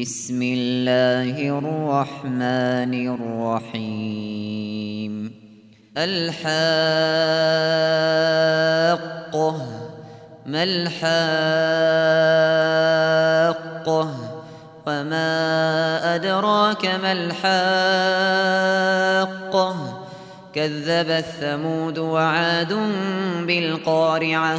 بسم الله الرحمن الرحيم. الحاقة. ما الحاقة؟ وما أدراك ما الحاقة؟ كذب الثمود وعاد بالقارعة.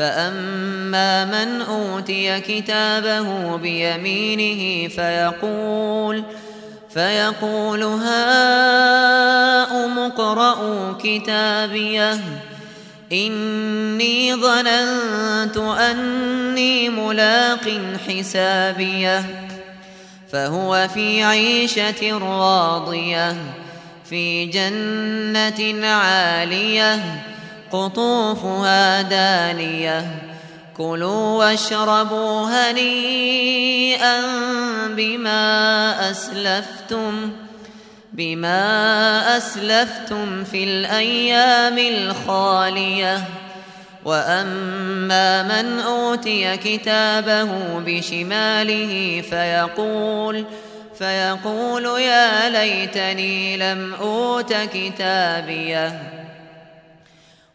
فأما من أوتي كتابه بيمينه فيقول فيقول هاؤم اقرءوا كتابيه إني ظننت أني ملاق حسابيه فهو في عيشة راضية في جنة عالية قطوفها دانية. كلوا واشربوا هنيئا بما أسلفتم بما أسلفتم في الأيام الخالية. وأما من أوتي كتابه بشماله فيقول فيقول يا ليتني لم أوت كتابيه.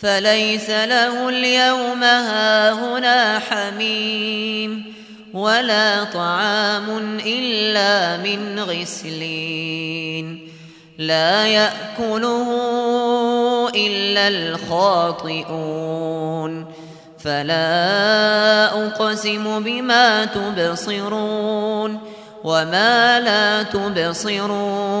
فليس له اليوم هاهنا حميم ولا طعام إلا من غسلين لا يأكله إلا الخاطئون فلا أقسم بما تبصرون وما لا تبصرون